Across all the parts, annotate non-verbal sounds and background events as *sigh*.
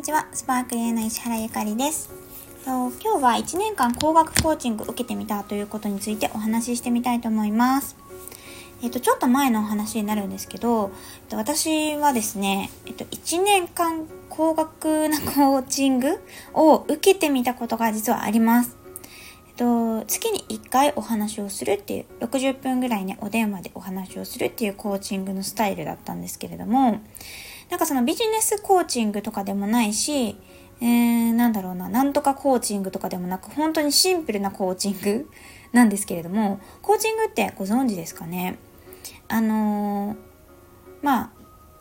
にちは、スパークリーの石原ゆかりです。今日は1年間高額コーチング受けてみたということについてお話ししてみたいと思います。えっと、ちょっと前のお話になるんですけど、えっと私はですね、えっと、1年間高額なコーチングを受けてみたことが実はあります。えっと、月に1回お話をするっていう、60分ぐらいね、お電話でお話をするっていうコーチングのスタイルだったんですけれども、なんかそのビジネスコーチングとかでもないし、えー、なんだろうな、なんとかコーチングとかでもなく、本当にシンプルなコーチング *laughs* なんですけれども、コーチングってご存知ですかね？あのー、まあ、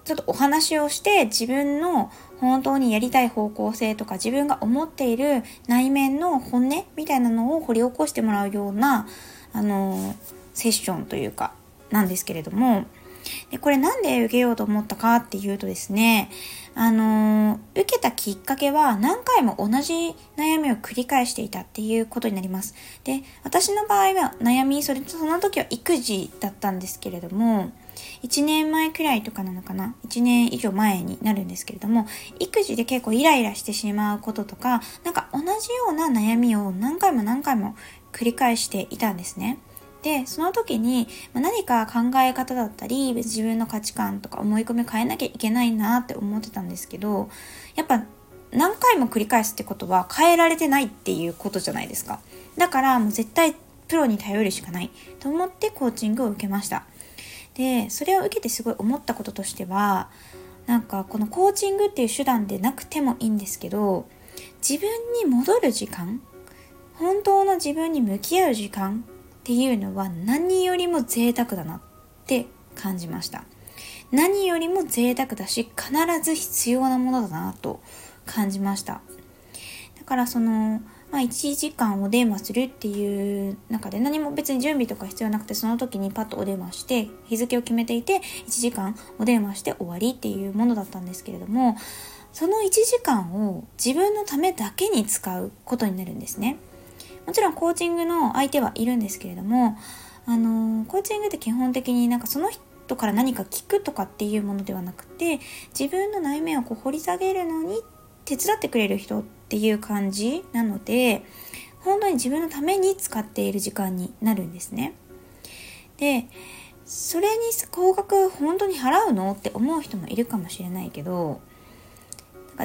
ちょっとお話をして自分の本当にやりたい方向性とか自分が思っている内面の本音みたいなのを掘り起こしてもらうような、あのー、セッションというか、なんですけれども、で、これなんで受けようと思ったかっていうとですね、あの、受けたきっかけは何回も同じ悩みを繰り返していたっていうことになります。で、私の場合は悩み、それとその時は育児だったんですけれども、1年前くらいとかなのかな ?1 年以上前になるんですけれども、育児で結構イライラしてしまうこととか、なんか同じような悩みを何回も何回も繰り返していたんですね。で、その時に何か考え方だったり、自分の価値観とか思い込み変えなきゃいけないなって思ってたんですけど、やっぱ何回も繰り返すってことは変えられてないっていうことじゃないですか。だからもう絶対プロに頼るしかないと思ってコーチングを受けました。で、それを受けてすごい思ったこととしては、なんかこのコーチングっていう手段でなくてもいいんですけど、自分に戻る時間、本当の自分に向き合う時間っていうのは何よりも贅沢だなって感じました。何よりも贅沢だし、必ず必要なものだなと感じました。だからその、まあ、1時間お電話するっていう中で何も別に準備とか必要なくてその時にパッとお電話して日付を決めていて1時間お電話して終わりっていうものだったんですけれどもその1時間を自分のためだけに使うことになるんですね。もちろんコーチングの相手はいるんですけれども、あのコーチングって基本的になんかその人から何か聞くとかっていうものではなくて、自分の内面をこう掘り下げるのに手伝ってくれる人っていう感じなので、本当に自分のために使っている時間になるんですね。で、それに高額本当に払うのって思う人もいるかもしれないけど、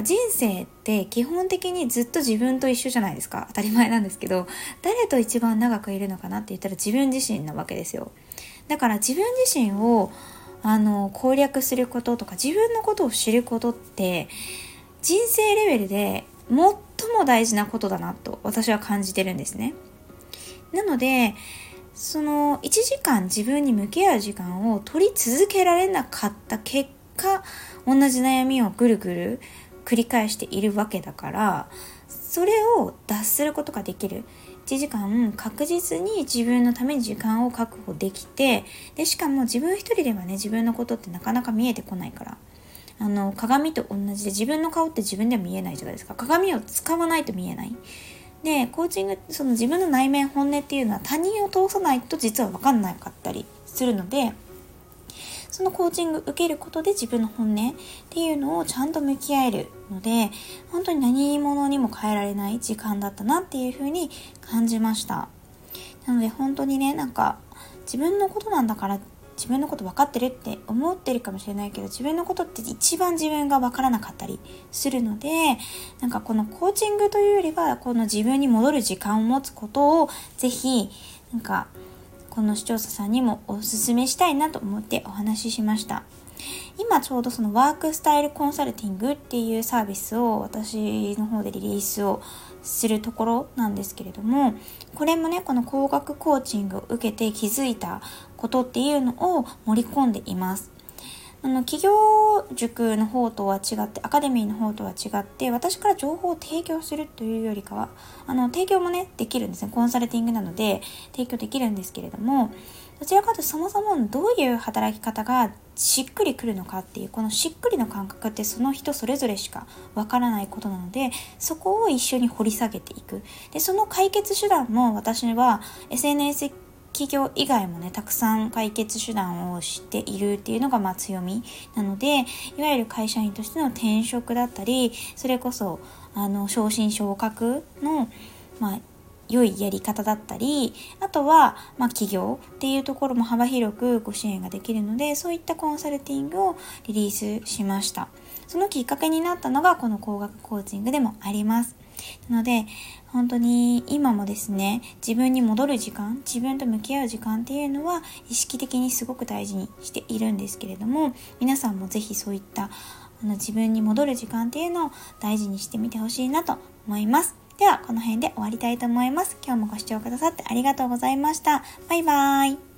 人生って基本的にずっと自分と一緒じゃないですか。当たり前なんですけど、誰と一番長くいるのかなって言ったら自分自身なわけですよ。だから自分自身をあの攻略することとか自分のことを知ることって人生レベルで最も大事なことだなと私は感じてるんですね。なので、その1時間自分に向き合う時間を取り続けられなかった結果、同じ悩みをぐるぐる繰り返しているわけだからそれを脱することができる。1時間確実に自分のために時間を確保できてでしかも自分一人ではね自分のことってなかなか見えてこないから。あの鏡と同じで自分の顔って自分では見えないじゃないですか。鏡を使わないと見えない。でコーチングその自分の内面本音っていうのは他人を通さないと実は分かんなかったりするのでそのコーチング受けることで自分の本音っていうのをちゃんと向き合えるので、本当に何者にも変えられない時間だったなっていうふうに感じました。なので本当にね、なんか自分のことなんだから自分のこと分かってるって思ってるかもしれないけど自分のことって一番自分が分からなかったりするのでなんかこのコーチングというよりはこの自分に戻る時間を持つことをぜひなんかこの視聴者さんにもおすすめしたいなと思ってお話ししました。今ちょうどそのワークスタイルコンサルティングっていうサービスを私の方でリリースをするところなんですけれども、これもね、この高額コーチングを受けて気づいたことっていうのを盛り込んでいます。あの、企業塾の方とは違って、アカデミーの方とは違って、私から情報を提供するというよりかは、あの、提供もね、できるんですね。コンサルティングなので、提供できるんですけれども、どちらかというとそもそもどういう働き方がしっくりくるのかっていうこのしっくりの感覚ってその人それぞれしかわからないことなのでそこを一緒に掘り下げていくでその解決手段も私は SNS 企業以外もねたくさん解決手段を知っているっていうのがまあ強みなのでいわゆる会社員としての転職だったりそれこそあの昇進昇格のまあ良いやり方だったり、あとは、まあ、企業っていうところも幅広くご支援ができるので、そういったコンサルティングをリリースしました。そのきっかけになったのが、この工学コーチングでもあります。なので、本当に今もですね、自分に戻る時間、自分と向き合う時間っていうのは意識的にすごく大事にしているんですけれども、皆さんもぜひそういったあの自分に戻る時間っていうのを大事にしてみてほしいなと思います。では、この辺で終わりたいと思います。今日もご視聴くださってありがとうございました。バイバーイ。